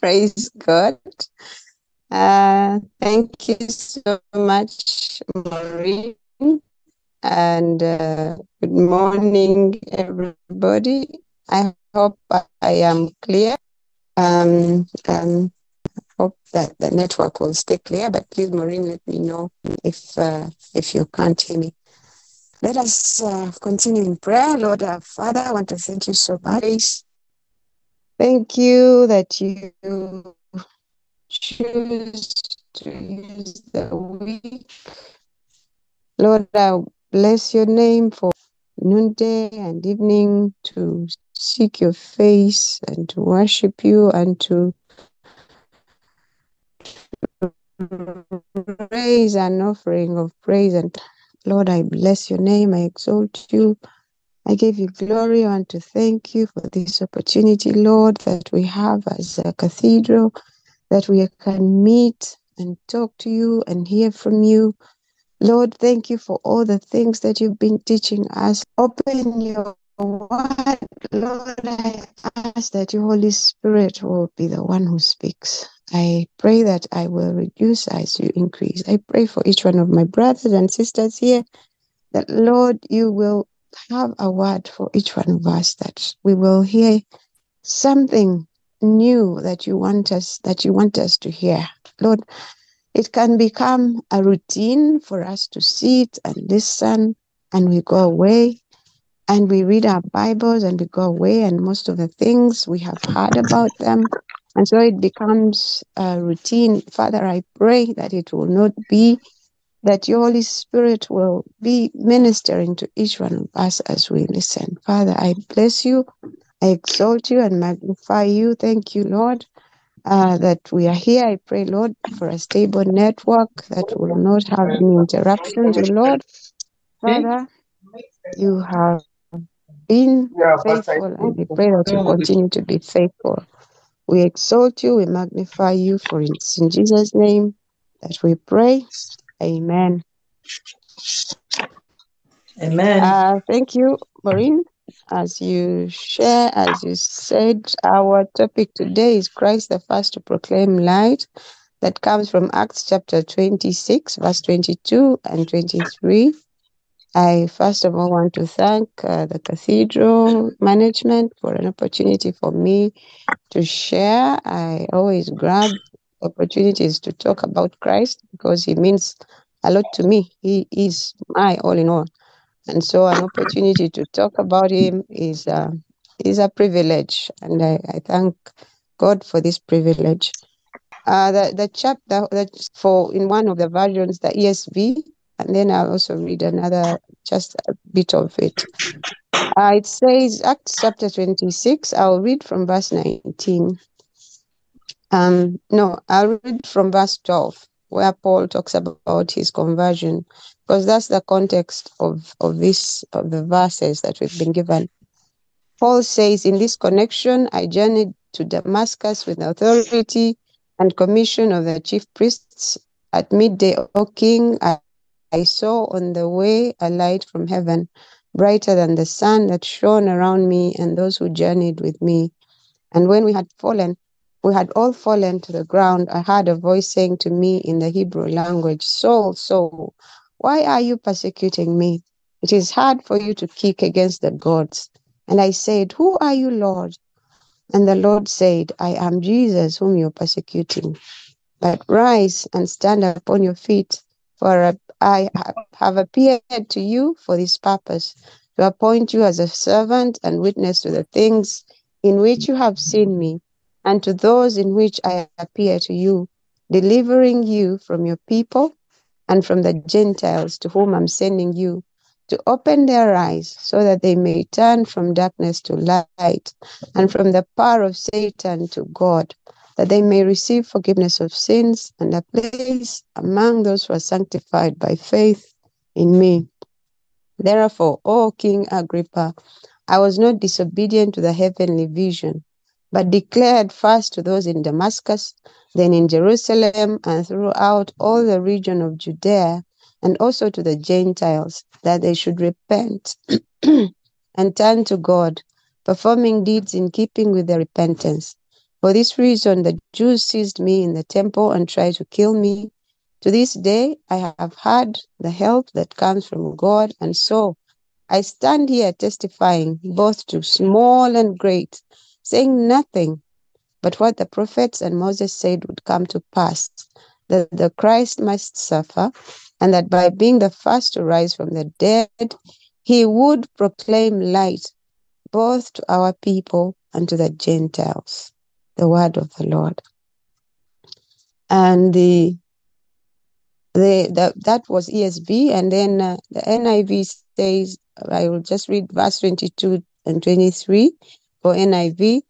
Praise God. Uh, thank you so much, Maureen. And uh, good morning, everybody. I hope I am clear. Um, um, hope that the network will stay clear, but please, Maureen, let me know if uh, if you can't hear me. Let us uh, continue in prayer. Lord our Father, I want to thank you so much. Thank you that you choose to use the week. Lord, I bless your name for noonday and evening to seek your face and to worship you and to raise an offering of praise. And Lord, I bless your name. I exalt you. I give you glory. I want to thank you for this opportunity, Lord, that we have as a cathedral, that we can meet and talk to you and hear from you. Lord, thank you for all the things that you've been teaching us. Open your word, Lord. I ask that your Holy Spirit will be the one who speaks. I pray that I will reduce as you increase. I pray for each one of my brothers and sisters here that, Lord, you will have a word for each one of us, that we will hear something new that you want us that you want us to hear. Lord, it can become a routine for us to sit and listen and we go away and we read our Bibles and we go away and most of the things we have heard about them. And so it becomes a routine. Father, I pray that it will not be that your Holy Spirit will be ministering to each one of us as we listen. Father, I bless you. I exalt you and magnify you. Thank you, Lord uh, that we are here. I pray, Lord, for a stable network that will not have any interruptions. Lord, Father, you have been faithful, and we pray that you continue to be faithful. We exalt you, we magnify you, for it's in Jesus' name that we pray. Amen. Amen. Uh, thank you, Maureen. As you share, as you said, our topic today is Christ the first to proclaim light. That comes from Acts chapter 26, verse 22 and 23. I first of all want to thank uh, the cathedral management for an opportunity for me to share. I always grab opportunities to talk about Christ because he means a lot to me. He is my all in all. And so an opportunity to talk about him is uh, is a privilege, and I, I thank God for this privilege. Uh, the the chapter that for in one of the versions, the ESV, and then I'll also read another just a bit of it. Uh, it says Acts chapter twenty six. I'll read from verse nineteen. Um, no, I'll read from verse twelve, where Paul talks about his conversion because that's the context of, of this of the verses that we've been given. Paul says, In this connection, I journeyed to Damascus with authority and commission of the chief priests. At midday, O king, I, I saw on the way a light from heaven, brighter than the sun that shone around me and those who journeyed with me. And when we had fallen, we had all fallen to the ground. I heard a voice saying to me in the Hebrew language, Saul, Saul, why are you persecuting me? It is hard for you to kick against the gods. And I said, Who are you, Lord? And the Lord said, I am Jesus whom you're persecuting. But rise and stand upon your feet, for I have appeared to you for this purpose, to appoint you as a servant and witness to the things in which you have seen me, and to those in which I appear to you, delivering you from your people and from the Gentiles to whom I'm sending you, to open their eyes so that they may turn from darkness to light and from the power of Satan to God, that they may receive forgiveness of sins and a place among those who are sanctified by faith in me. Therefore, O King Agrippa, I was not disobedient to the heavenly vision, but declared first to those in Damascus then in Jerusalem and throughout all the region of Judea, and also to the Gentiles, that they should repent and turn to God, performing deeds in keeping with their repentance. For this reason, the Jews seized me in the temple and tried to kill me. To this day, I have had the help that comes from God, and so I stand here testifying both to small and great, saying nothing but what the prophets and Moses said would come to pass that the Christ must suffer, and that by being the first to rise from the dead, he would proclaim light both to our people and to the Gentiles the word of the Lord. And the the, the that was ESV, and then uh, the NIV says, I will just read verse 22 and 23 for NIV.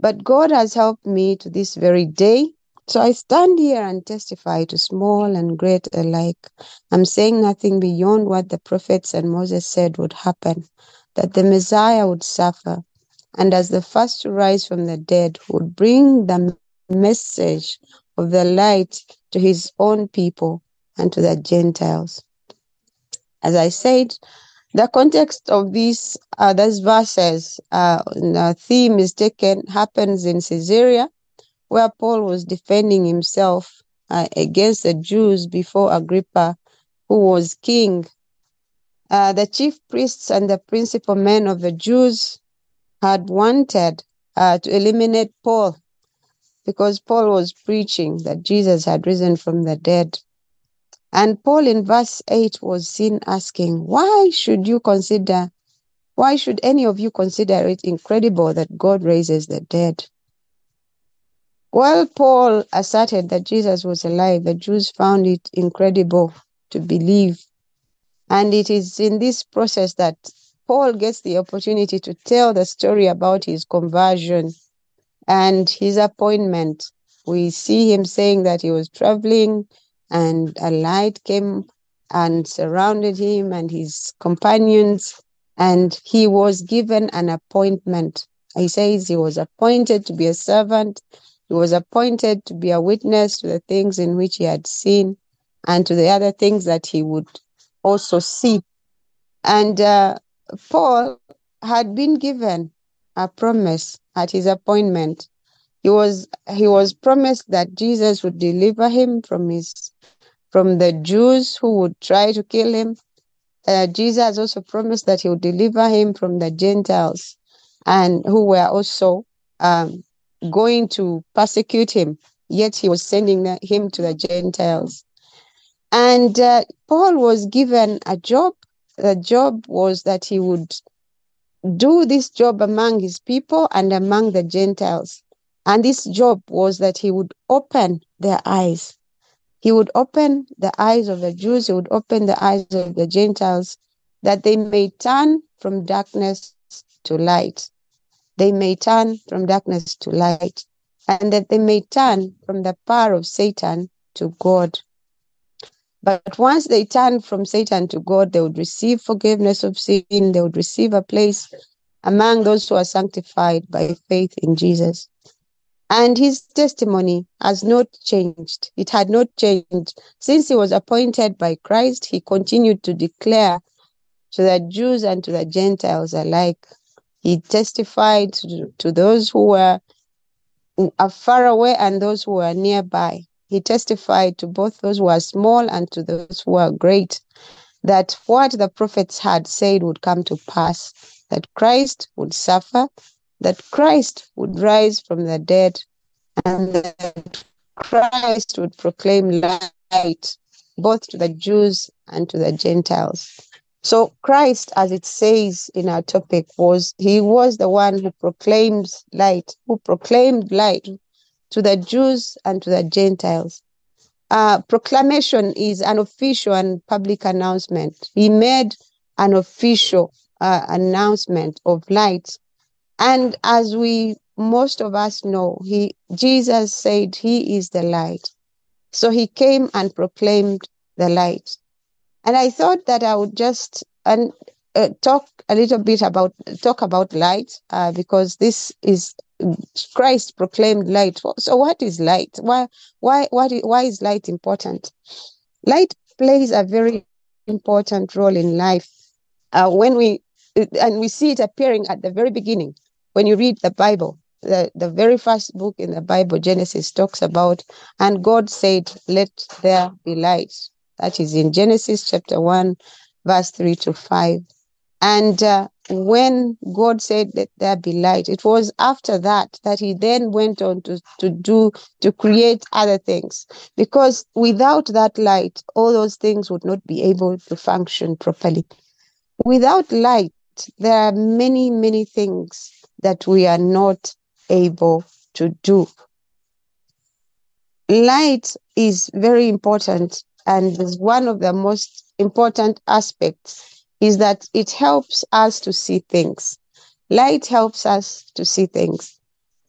But God has helped me to this very day. So I stand here and testify to small and great alike. I'm saying nothing beyond what the prophets and Moses said would happen, that the Messiah would suffer, and as the first to rise from the dead would bring the message of the light to his own people and to the Gentiles. As I said, the context of these uh, these verses, uh, the theme is taken happens in Caesarea, where Paul was defending himself uh, against the Jews before Agrippa, who was king. Uh, the chief priests and the principal men of the Jews had wanted uh, to eliminate Paul because Paul was preaching that Jesus had risen from the dead. And Paul in verse 8 was seen asking, Why should you consider, why should any of you consider it incredible that God raises the dead? While Paul asserted that Jesus was alive, the Jews found it incredible to believe. And it is in this process that Paul gets the opportunity to tell the story about his conversion and his appointment. We see him saying that he was traveling and a light came and surrounded him and his companions, and he was given an appointment. He says he was appointed to be a servant, he was appointed to be a witness to the things in which he had seen and to the other things that he would also see. And uh, Paul had been given a promise at his appointment. He was he was promised that Jesus would deliver him from his from the Jews who would try to kill him. Uh, Jesus also promised that he would deliver him from the Gentiles and who were also um, going to persecute him. Yet he was sending him to the Gentiles. And uh, Paul was given a job the job was that he would do this job among his people and among the Gentiles. And this job was that he would open their eyes. He would open the eyes of the Jews, he would open the eyes of the Gentiles, that they may turn from darkness to light. They may turn from darkness to light, and that they may turn from the power of Satan to God. But once they turned from Satan to God, they would receive forgiveness of sin. They would receive a place among those who are sanctified by faith in Jesus. And his testimony has not changed. It had not changed. Since he was appointed by Christ, he continued to declare to the Jews and to the Gentiles alike. He testified to, those who were far away and those who were nearby he testified to both those who are small and to those who are great that what the prophets had said would come to pass that Christ would suffer, that Christ would rise from the dead, and that Christ would proclaim light both to the Jews and to the Gentiles. So Christ, as it says in our topic, was he was the one who proclaims light, who proclaimed light, to the Jews and to the Gentiles. Uh, proclamation is an official and public announcement. He made an official uh, announcement of light. And as we, most of us know, he, Jesus said he is the light. So he came and proclaimed the light. And I thought that I would just and uh, talk a little bit about talk about light uh, because this is Christ proclaimed light. So what is light? Why why why why is light important? Light plays a very important role in life. Uh, when we and we see it appearing at the very beginning when you read the Bible. the, the very first book in the Bible, Genesis, talks about, and God said, Let there be light. That is in Genesis chapter 1, verse 3 to 5. And uh, when God said, Let there be light, it was after that that he then went on to, to do, to create other things. Because without that light, all those things would not be able to function properly. Without light, there are many, many things that we are not able to do. Light is very important and is one of the most important aspects is that it helps us to see things. Light helps us to see things.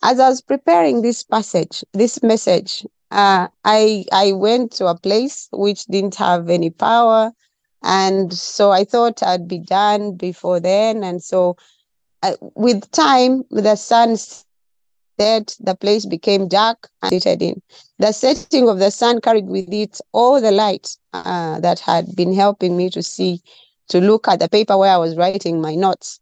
As I was preparing this passage, this message, uh, I I went to a place which didn't have any power, and so I thought I'd be done before then. And so, uh, with time, the sun set, the place became dark and it in. The setting of the sun carried with it all the light uh, that had been helping me to see, to look at the paper where I was writing my notes.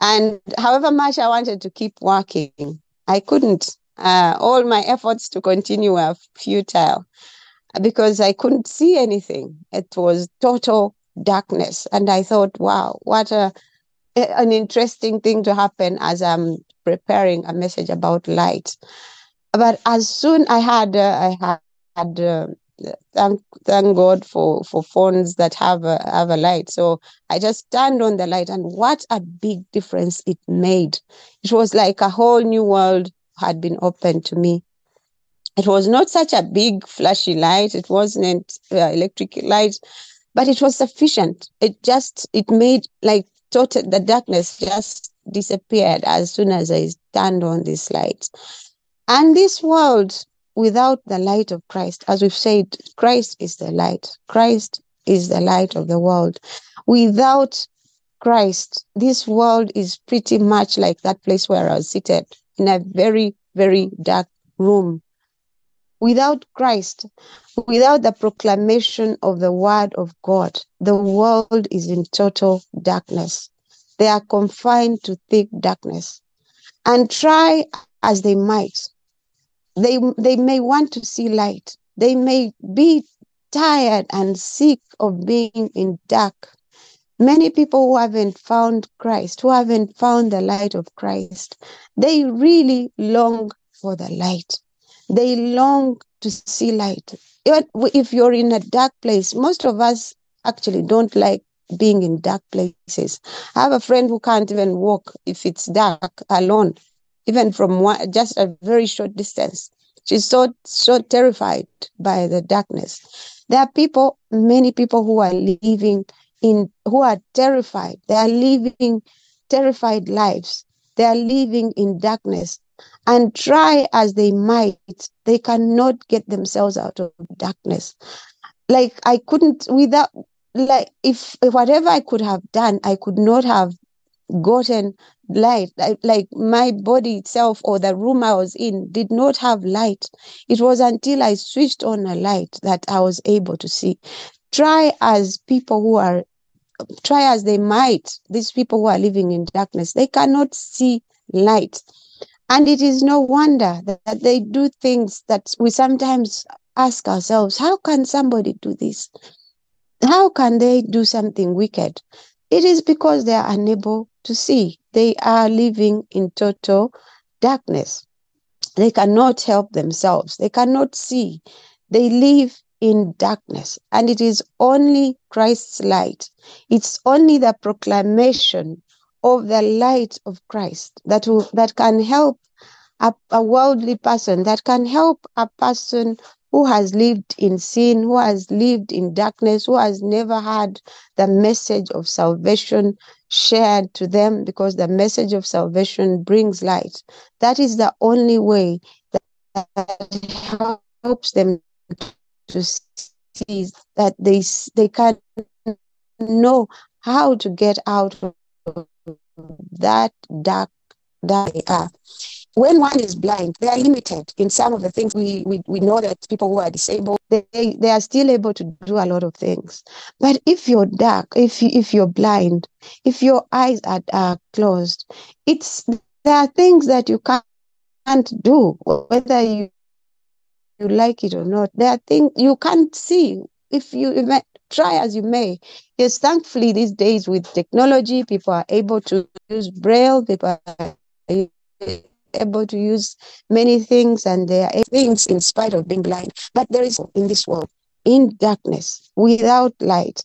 And however much I wanted to keep working, I couldn't. Uh, all my efforts to continue were futile because I couldn't see anything. It was total darkness. And I thought, wow, what a, an interesting thing to happen as I'm preparing a message about light. But as soon I had, uh, I had, uh, thank thank God for for phones that have a have a light. So I just turned on the light, and what a big difference it made! It was like a whole new world had been opened to me. It was not such a big flashy light. It wasn't uh, electric light, but it was sufficient. It just it made like total the darkness just disappeared as soon as I turned on these lights. And this world without the light of Christ, as we've said, Christ is the light. Christ is the light of the world. Without Christ, this world is pretty much like that place where I was seated in a very, very dark room. Without Christ, without the proclamation of the word of God, the world is in total darkness. They are confined to thick darkness. And try as they might, they, they may want to see light. They may be tired and sick of being in dark. Many people who haven't found Christ, who haven't found the light of Christ, they really long for the light. They long to see light. If you're in a dark place, most of us actually don't like being in dark places. I have a friend who can't even walk if it's dark alone, even from one, just a very short distance. She's so so terrified by the darkness. There are people, many people who are living in who are terrified. They are living terrified lives. They are living in darkness and try as they might, they cannot get themselves out of darkness. Like I couldn't without like if, if whatever I could have done, I could not have gotten light. Like, like my body itself or the room I was in did not have light. It was until I switched on a light that I was able to see. Try as people who are try as they might, these people who are living in darkness, they cannot see light. And it is no wonder that, they do things that we sometimes ask ourselves, how can somebody do this? How can they do something wicked? It is because they are unable to see. They are living in total darkness. They cannot help themselves. They cannot see. They live in darkness. And it is only Christ's light. It's only the proclamation of the light of Christ that will, that can help a, a worldly person, that can help a person who has lived in sin, who has lived in darkness, who has never had the message of salvation shared to them because the message of salvation brings light. That is the only way that helps them to see that they, they can know how to get out of that dark that they are. When one is blind, they are limited in some of the things. We, we, we know that people who are disabled, they, they are still able to do a lot of things. But if you're dark, if, you, if you're blind, if your eyes are, are closed, it's there are things that you can't do, whether you, you like it or not. There are things you can't see if you try as you may. Yes, thankfully these days with technology, people are able to use braille, people are able to use many things and there are things in spite of being blind. But there is in this world, in darkness, without light.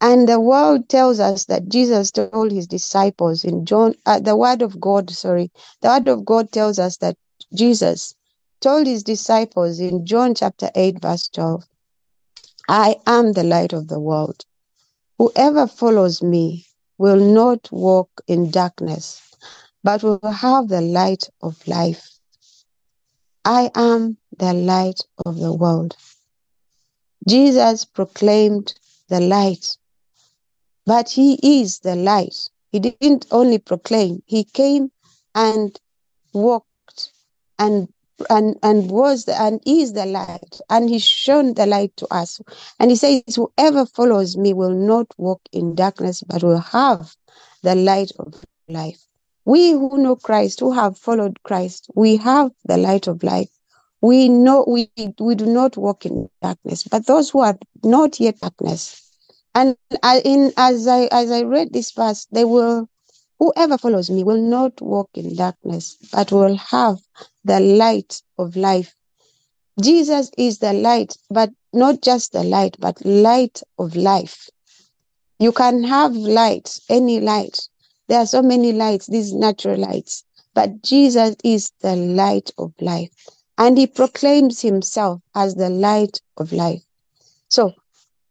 And the world tells us that Jesus told his disciples in John, uh, the word of God, sorry, the word of God tells us that Jesus told his disciples in John chapter 8, verse 12, I am the light of the world. Whoever follows me will not walk in darkness, but will have the light of life. I am the light of the world. Jesus proclaimed the light but he is the light. He didn't only proclaim, he came and walked and and and was the, and is the light and he's shown the light to us. And he says whoever follows me will not walk in darkness but will have the light of life. We who know christ who have followed christ we have the light of life. We know we we do not walk in darkness but those who are not yet darkness. And in as I as I read this verse, they will whoever follows me will not walk in darkness, but will have the light of life. Jesus is the light, but not just the light, but light of life. You can have light, any light. There are so many lights, these natural lights, but Jesus is the light of life. And he proclaims himself as the light of life. So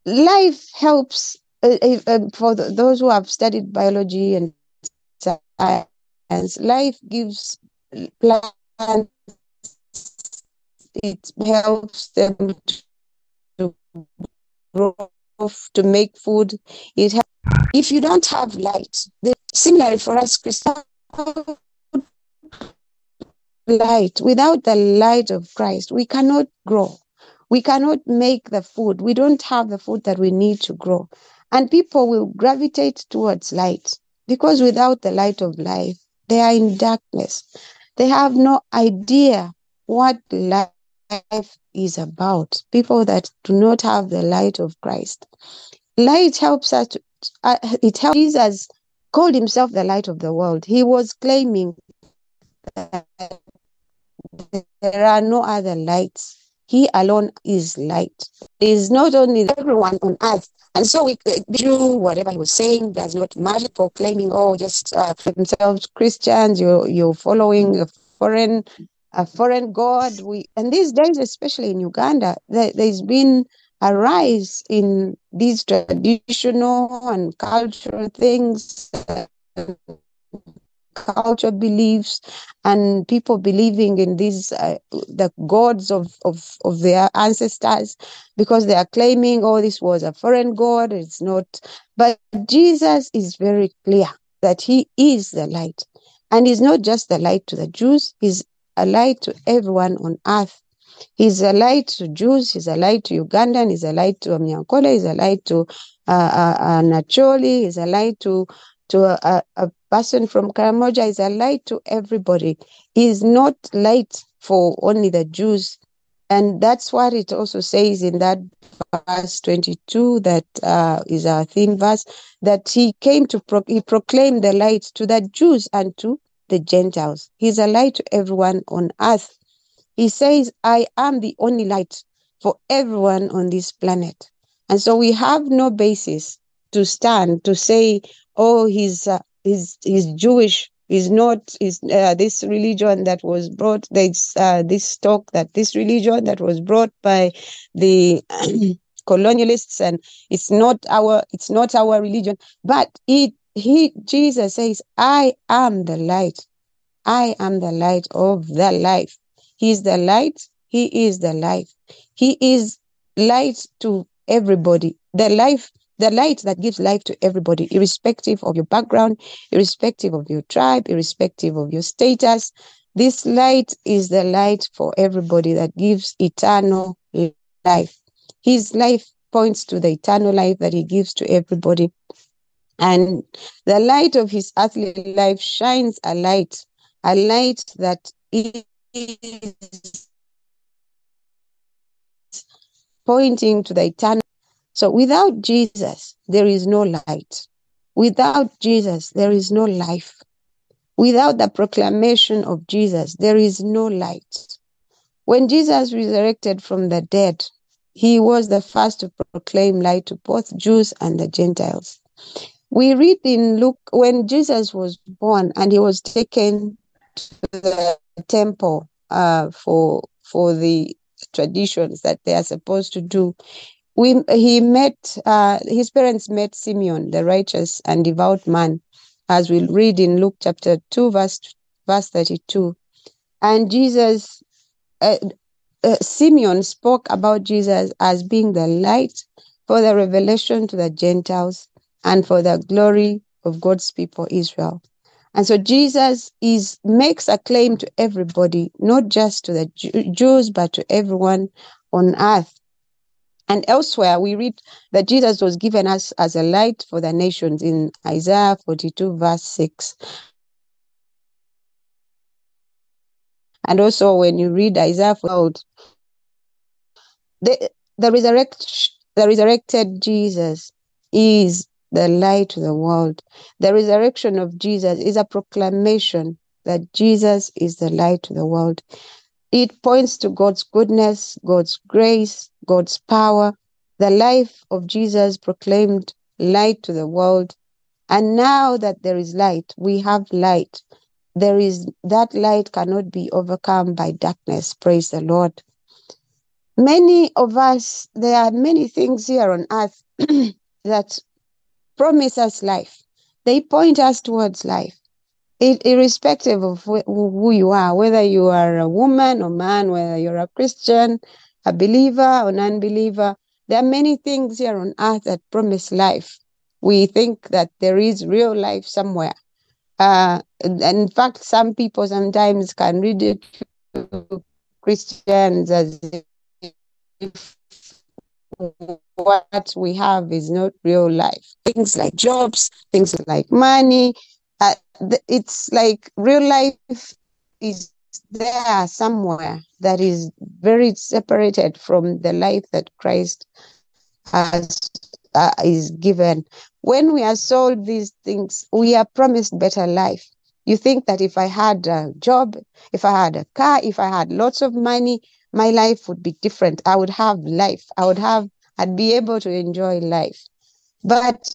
life helps uh, uh, for the, those who have studied biology and science. Life gives plants, it helps them to grow, to make food. It helps. If you don't have light, similarly for us Christians, light without the light of Christ, we cannot grow we cannot make the food. We don't have the food that we need to grow. And people will gravitate towards light because without the light of life, they are in darkness. They have no idea what life is about. People that do not have the light of Christ. Light helps us, to, uh, it helps Jesus called himself the light of the world. He was claiming that there are no other lights he alone is light. He is not only everyone on earth. And so we do whatever he was saying does not matter for claiming, oh, just uh, themselves Christians, you're, you're following a foreign a foreign god. We and these days, especially in Uganda, there, there's been a rise in these traditional and cultural things. Culture beliefs and people believing in these uh, the gods of, of of their ancestors because they are claiming oh this was a foreign god it's not but jesus is very clear that he is the light and he's not just the light to the jews he's a light to everyone on earth. He's a light to Jews, he's a light to Ugandan, he's a light to a Munyankole, he's a light to uh, uh, uh, an Acholi, he's a light to to a, a person from Karamoja is a light to everybody. He is not light for only the Jews. And that's what it also says in that verse 22 that uh, is our theme verse, that he came to pro- he proclaim the light to the Jews and to the Gentiles. He's a light to everyone on earth. He says, I am the only light for everyone on this planet. And so we have no basis to stand to say, oh, he's uh, he's he's Jewish. He's not is uh, this religion that was brought. There's uh, this talk that this religion that was brought by the colonialists, and it's not our it's not our religion. But it he Jesus says, "I am the light. I am the light of the life. He is the light. He is the life. He is light to everybody. The life the light that gives life to everybody, irrespective of your background, irrespective of your tribe, irrespective of your status. This light is the light for everybody that gives eternal life. His life points to the eternal life that he gives to everybody. And the light of his earthly life shines a light, a light that is pointing to the eternal. So without Jesus, there is no light. Without Jesus, there is no life. Without the proclamation of Jesus, there is no light. When Jesus resurrected from the dead, he was the first to proclaim light to both Jews and the Gentiles. We read in Luke when Jesus was born and he was taken to the temple uh, for for the traditions that they are supposed to do. We he met uh, his parents met Simeon, the righteous and devout man, as we read in Luke chapter two, verse verse thirty two, and Jesus. Uh, uh, Simeon spoke about Jesus as being the light for the revelation to the Gentiles and for the glory of God's people Israel. And so Jesus is makes a claim to everybody, not just to the Jew- Jews, but to everyone on earth. And elsewhere, we read that Jesus was given us as a light for the nations in Isaiah 42, verse 6. And also, when you read Isaiah 42, the, the, resurrect, the resurrected Jesus is the light to the world. The resurrection of Jesus is a proclamation that Jesus is the light to the world. It points to God's goodness, God's grace, God's power. The life of Jesus proclaimed light to the world. And now that there is light, we have light. There is that light cannot be overcome by darkness. Praise the Lord. Many of us, there are many things here on earth that promise us life. They point us towards life, it, irrespective of wh- who you are, whether you are a woman or man, whether you're a Christian, a believer or non-believer. There are many things here on earth that promise life. We think that there is real life somewhere. Uh, in fact, some people sometimes can ridicule Christians as if what we have is not real life. Things like jobs, things like money. Uh, it's like real life is there somewhere that is very separated from the life that Christ has uh, is given. When we are sold these things, we are promised better life. You think that if I had a job, if I had a car, if I had lots of money, my life would be different. I would have life. I would have, I'd be able to enjoy life. But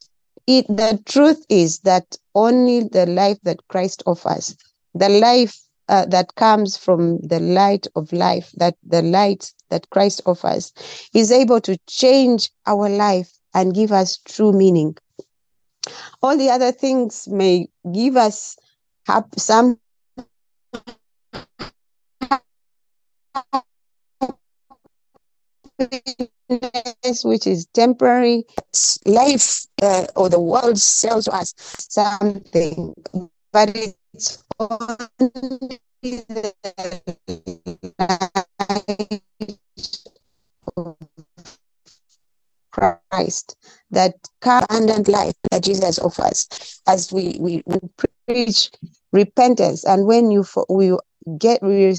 it, the truth is that only the life that Christ offers, the life uh, that comes from the light of life, that the light that Christ offers, is able to change our life and give us true meaning. All the other things may give us hap- some which is temporary. Life uh, or the world sells us something, but it's Christ that abundant life that Jesus offers as we, we, we preach repentance and when you for, we get we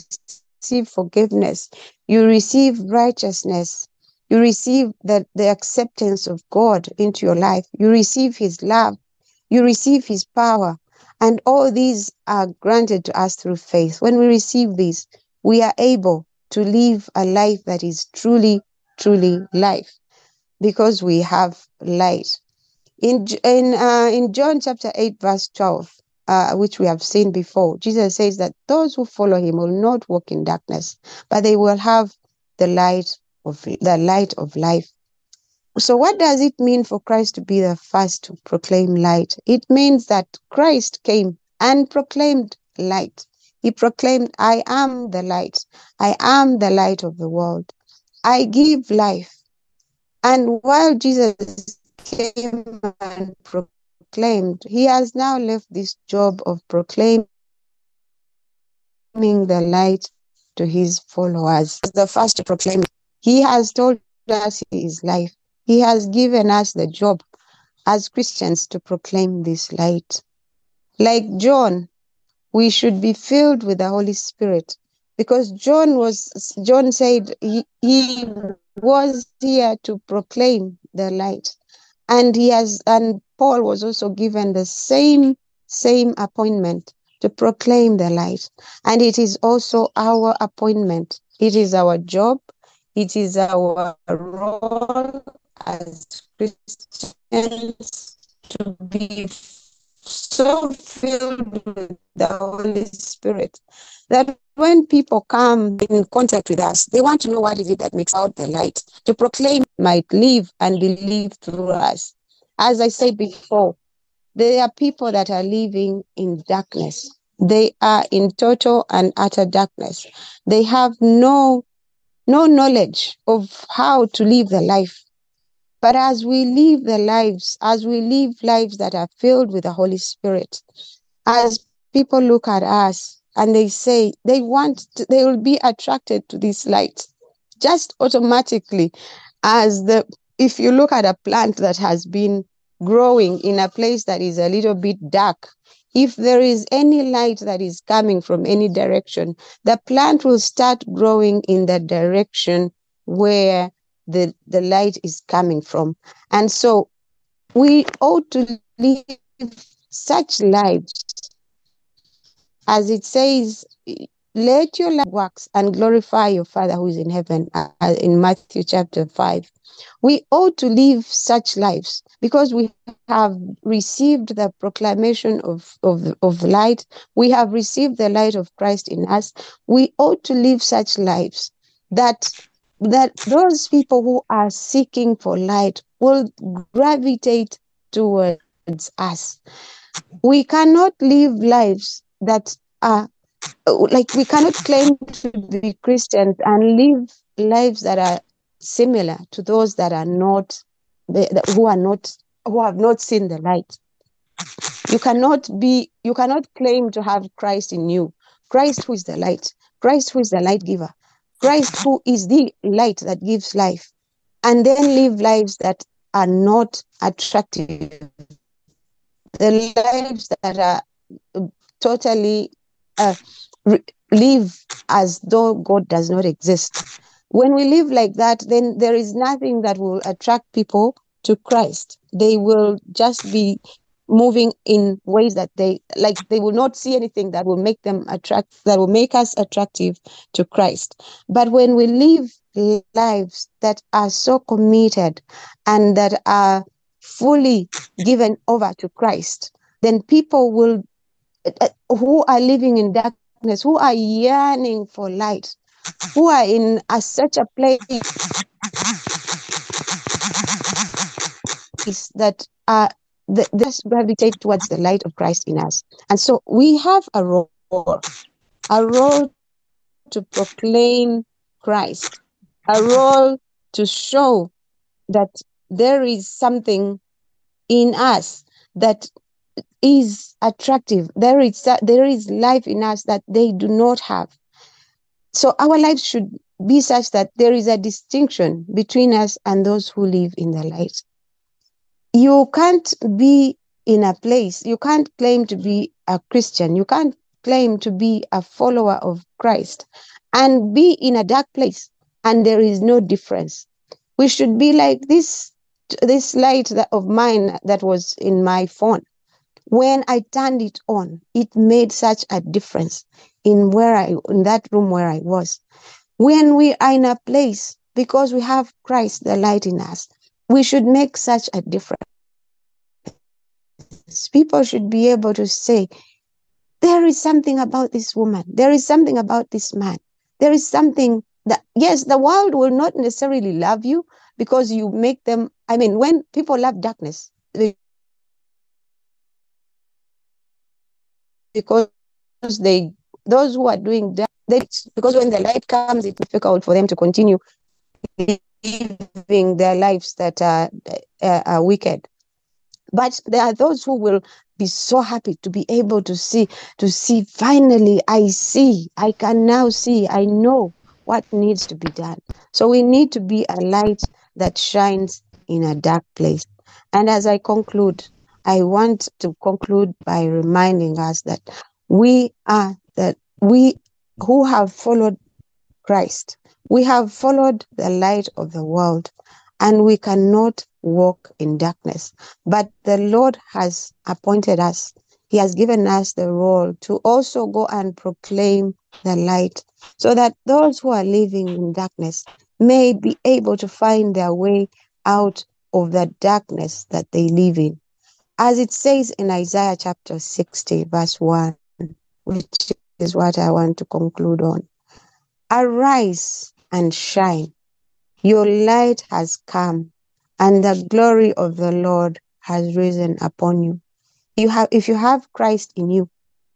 receive forgiveness you receive righteousness you receive the, the acceptance of God into your life you receive his love you receive his power and all these are granted to us through faith when we receive these we are able to live a life that is truly truly life because we have light. In in uh, in John chapter eight verse twelve, uh, which we have seen before, Jesus says that those who follow Him will not walk in darkness, but they will have the light of the light of life. So, what does it mean for Christ to be the first to proclaim light? It means that Christ came and proclaimed light. He proclaimed, "I am the light. I am the light of the world. I give life." And while Jesus came and proclaimed, he has now left this job of proclaiming the light to his followers. The first to proclaim, he has told us his life. He has given us the job as Christians to proclaim this light. Like John, we should be filled with the Holy Spirit because John was John said he, he was here to proclaim the light. And he has and Paul was also given the same same appointment to proclaim the light. And it is also our appointment. It is our job it is our role as Christians to be so filled with the Holy Spirit that when people come in contact with us, they want to know what is it that makes out the light to proclaim might live and believe through us. As I said before, there are people that are living in darkness. They are in total and utter darkness. They have no no knowledge of how to live the life. But as we live the lives, as we live lives that are filled with the Holy Spirit, as people look at us and they say they want, to, they will be attracted to this light just automatically. As the, if you look at a plant that has been growing in a place that is a little bit dark, if there is any light that is coming from any direction, the plant will start growing in the direction where the, the light is coming from. And so we ought to live such lives as it says, let your light works and glorify your Father who is in heaven, uh, in Matthew chapter 5. We ought to live such lives because we have received the proclamation of, of, of light. We have received the light of Christ in us. We ought to live such lives that that those people who are seeking for light will gravitate towards us. We cannot live lives that are like we cannot claim to be Christians and live lives that are similar to those that are not who are not who have not seen the light. You cannot be you cannot claim to have christ in you. Christ who is the light. Christ who is the light giver. Christ who is the light that gives life. And then live lives that are not attractive. The lives that are totally uh, live as though god does not exist when we live like that, then there is nothing that will attract people to Christ. They will just be moving in ways that they like they will not see anything that will make them attract that will make us attractive to Christ. But when we live lives that are so committed and that are fully given over to Christ, then people will who are living in darkness, who are yearning for light, who are in a, such a place is that uh, this gravitate towards the light of Christ in us. And so we have a role, a role to proclaim Christ, a role to show that there is something in us that is attractive. There is there is life in us that they do not have. So our lives should be such that there is a distinction between us and those who live in the light. You can't be in a place, you can't claim to be a Christian, you can't claim to be a follower of Christ and be in a dark place and there is no difference. We should be like this this light that, of mine that was in my phone. When I turned it on, it made such a difference in where I in that room where I was. When we are in a place because we have Christ the light in us, we should make such a difference. People should be able to say, there is something about this woman, there is something about this man, there is something that yes, the world will not necessarily love you because you make them. I mean, when people love darkness, because they those who are doing that, they, because when the light comes, it's difficult for them to continue living their lives that are, uh, are wicked. But there are those who will be so happy to be able to see, to see, finally, I see, I can now see, I know what needs to be done. So we need to be a light that shines in a dark place. And as I conclude, I want to conclude by reminding us that we are that we who have followed Christ. We have followed the light of the world and we cannot walk in darkness. But the Lord has appointed us. He has given us the role to also go and proclaim the light so that those who are living in darkness may be able to find their way out of the darkness that they live in. As it says in Isaiah chapter 60, verse 1, which is what I want to conclude on. Arise and shine. Your light has come, and the glory of the Lord has risen upon you. You have, if you have Christ in you,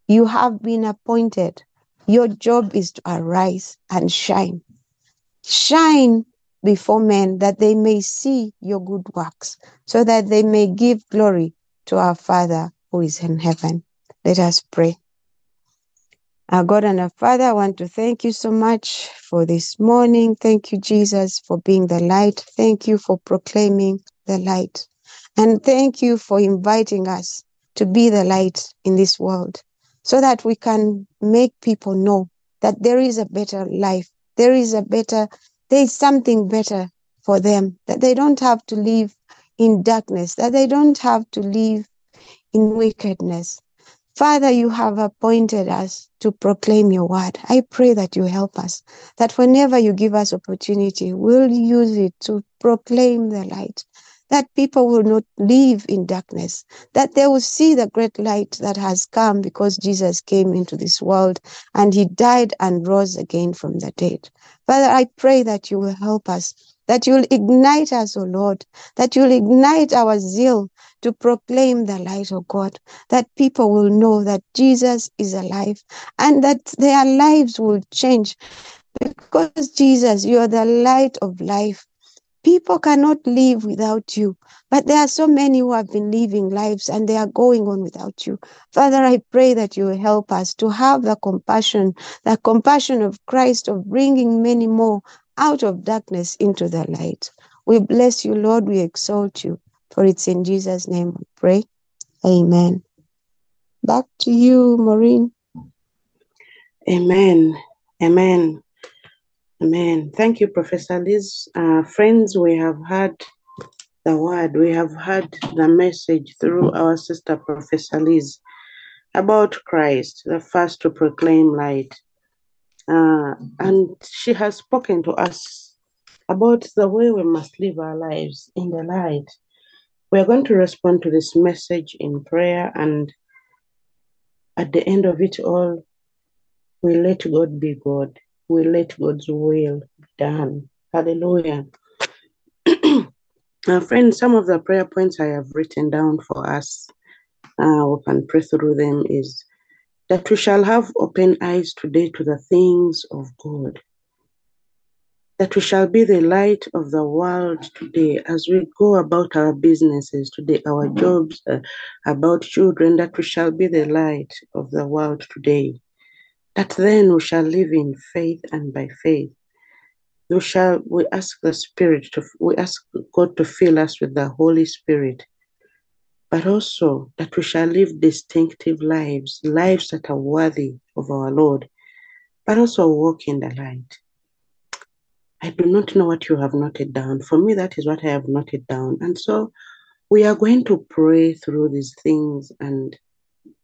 you have been appointed. Your job is to arise and shine. Shine before men that they may see your good works, so that they may give glory to our Father who is in heaven. Let us pray. Our God and our Father, I want to thank you so much for this morning. Thank you, Jesus, for being the light. Thank you for proclaiming the light. And thank you for inviting us to be the light in this world so that we can make people know that there is a better life. There is a better, there is something better for them, that they don't have to live in darkness, that they don't have to live in wickedness. Father, you have appointed us to proclaim your word. I pray that you help us, that whenever you give us opportunity, we'll use it to proclaim the light, that people will not live in darkness, that they will see the great light that has come because Jesus came into this world and he died and rose again from the dead. Father, I pray that you will help us that you'll ignite us, O Lord, that you'll ignite our zeal to proclaim the light of God, that people will know that Jesus is alive and that their lives will change because Jesus, you are the light of life. People cannot live without you, but there are so many who have been living lives and they are going on without you. Father, I pray that you help us to have the compassion, the compassion of Christ of bringing many more out of darkness into the light. We bless you, Lord. We exalt you. For it's in Jesus' name we pray. Amen. Back to you, Maureen. Amen. Amen. Amen. Thank you, Professor Liz. Uh, friends, we have heard the word, we have heard the message through our sister, Professor Liz, about Christ, the first to proclaim light. Uh, and she has spoken to us about the way we must live our lives in the light. We are going to respond to this message in prayer, and at the end of it all, we let God be God. We let God's will be done. Hallelujah. uh, friends, some of the prayer points I have written down for us, uh, we can pray through them, is that we shall have open eyes today to the things of God. That we shall be the light of the world today as we go about our businesses today, our jobs, uh, about children, that we shall be the light of the world today. That then we shall live in faith and by faith. We shall we ask the Spirit to we ask God to fill us with the Holy Spirit but also that we shall live distinctive lives, lives that are worthy of our Lord, but also walk in the light. I do not know what you have noted down. For me, that is what I have noted down. And so we are going to pray through these things and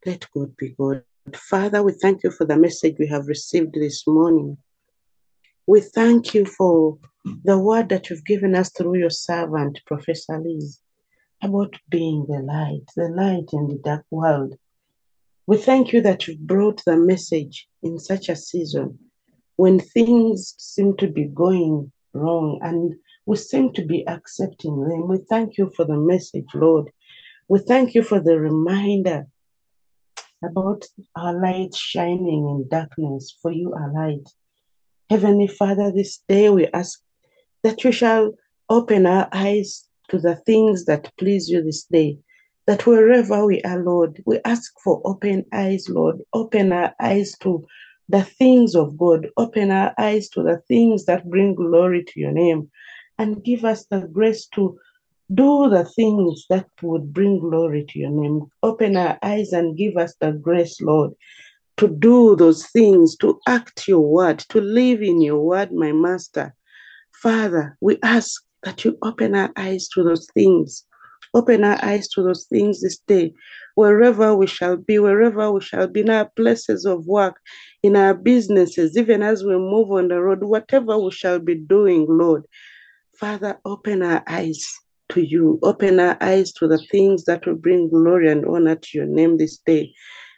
let God be God. Father, we thank you for the message we have received this morning. We thank you for the word that you've given us through your servant, Professor Liz about being the light, the light in the dark world. We thank you that you've brought the message in such a season when things seem to be going wrong and we seem to be accepting them. We thank you for the message, Lord. We thank you for the reminder about our light shining in darkness, for you are light. Heavenly Father, this day we ask that you shall open our eyes to the things that please you this day. That wherever we are, Lord, we ask for open eyes, Lord. Open our eyes to the things of God. Open our eyes to the things that bring glory to your name. And give us the grace to do the things that would bring glory to your name. Open our eyes and give us the grace, Lord, to do those things, to act your word, to live in your word, my master. Father, we ask that you open our eyes to those things. Open our eyes to those things this day, wherever we shall be, wherever we shall be in our places of work, in our businesses, even as we move on the road, whatever we shall be doing, Lord. Father, open our eyes to you. Open our eyes to the things that will bring glory and honor to your name this day.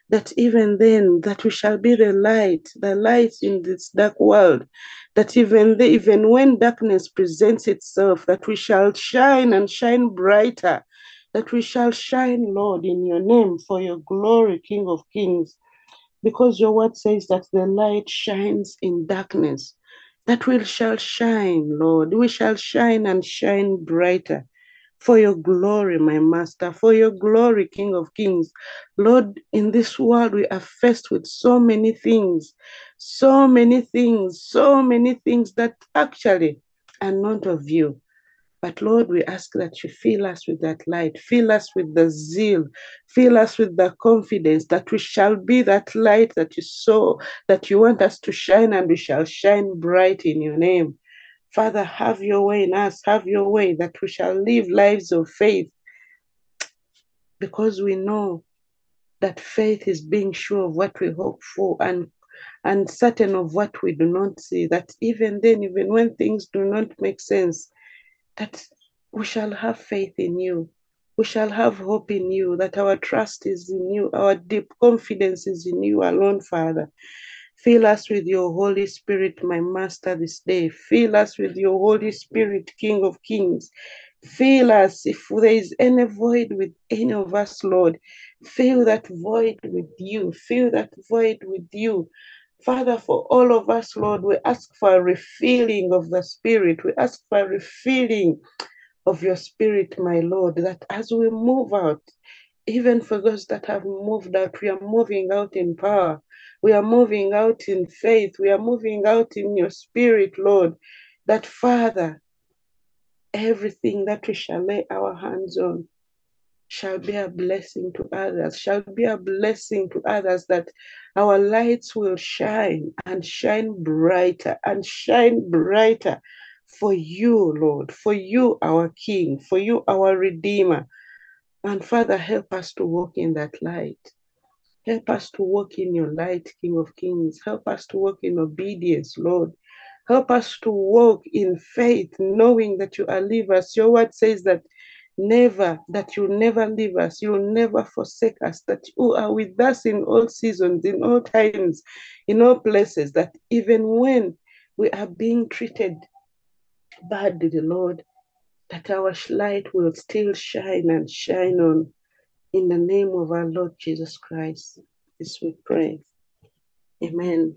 That even then, that we shall be the light, the light in this dark world. That even the, even when darkness presents itself, that we shall shine and shine brighter. That we shall shine, Lord, in your name for your glory, King of Kings. Because your word says that the light shines in darkness that we shall shine, Lord. We shall shine and shine brighter for your glory, my Master, for your glory, King of Kings. Lord, in this world we are faced with so many things, so many things, so many things that actually are not of you. But Lord, we ask that you fill us with that light, fill us with the zeal, fill us with the confidence that we shall be that light that you saw, that you want us to shine, and we shall shine bright in your name. Father, have your way in us, have your way that we shall live lives of faith because we know that faith is being sure of what we hope for and and certain of what we do not see that even then even when things do not make sense that we shall have faith in you. We shall have hope in you, that our trust is in you, our deep confidence is in you alone, Father. Fill us with your Holy Spirit, my Master, this day. Fill us with your Holy Spirit, King of Kings. Fill us if there is any void with any of us, Lord. Fill that void with you. Fill that void with you. Father, for all of us, Lord, we ask for a refilling of the Spirit. We ask for a refilling of your Spirit, my Lord, that as we move out, even for those that have moved out, we are moving out in power. We are moving out in faith. We are moving out in your Spirit, Lord. That, Father, everything that we shall lay our hands on shall be a blessing to others, shall be a blessing to others, that our lights will shine and shine brighter and shine brighter for you, Lord, for you, our King, for you, our Redeemer. And Father, help us to walk in that light. Help us to walk in your light, King of Kings. Help us to walk in obedience, Lord. Help us to walk in faith, knowing that you are with us. Your word says that never, that you'll never leave us, you'll never forsake us, that you are with us in all seasons, in all times, in all places, that even when we are being treated badly, Lord, that our light will still shine and shine on. In the name of our Lord Jesus Christ, this we pray. Amen.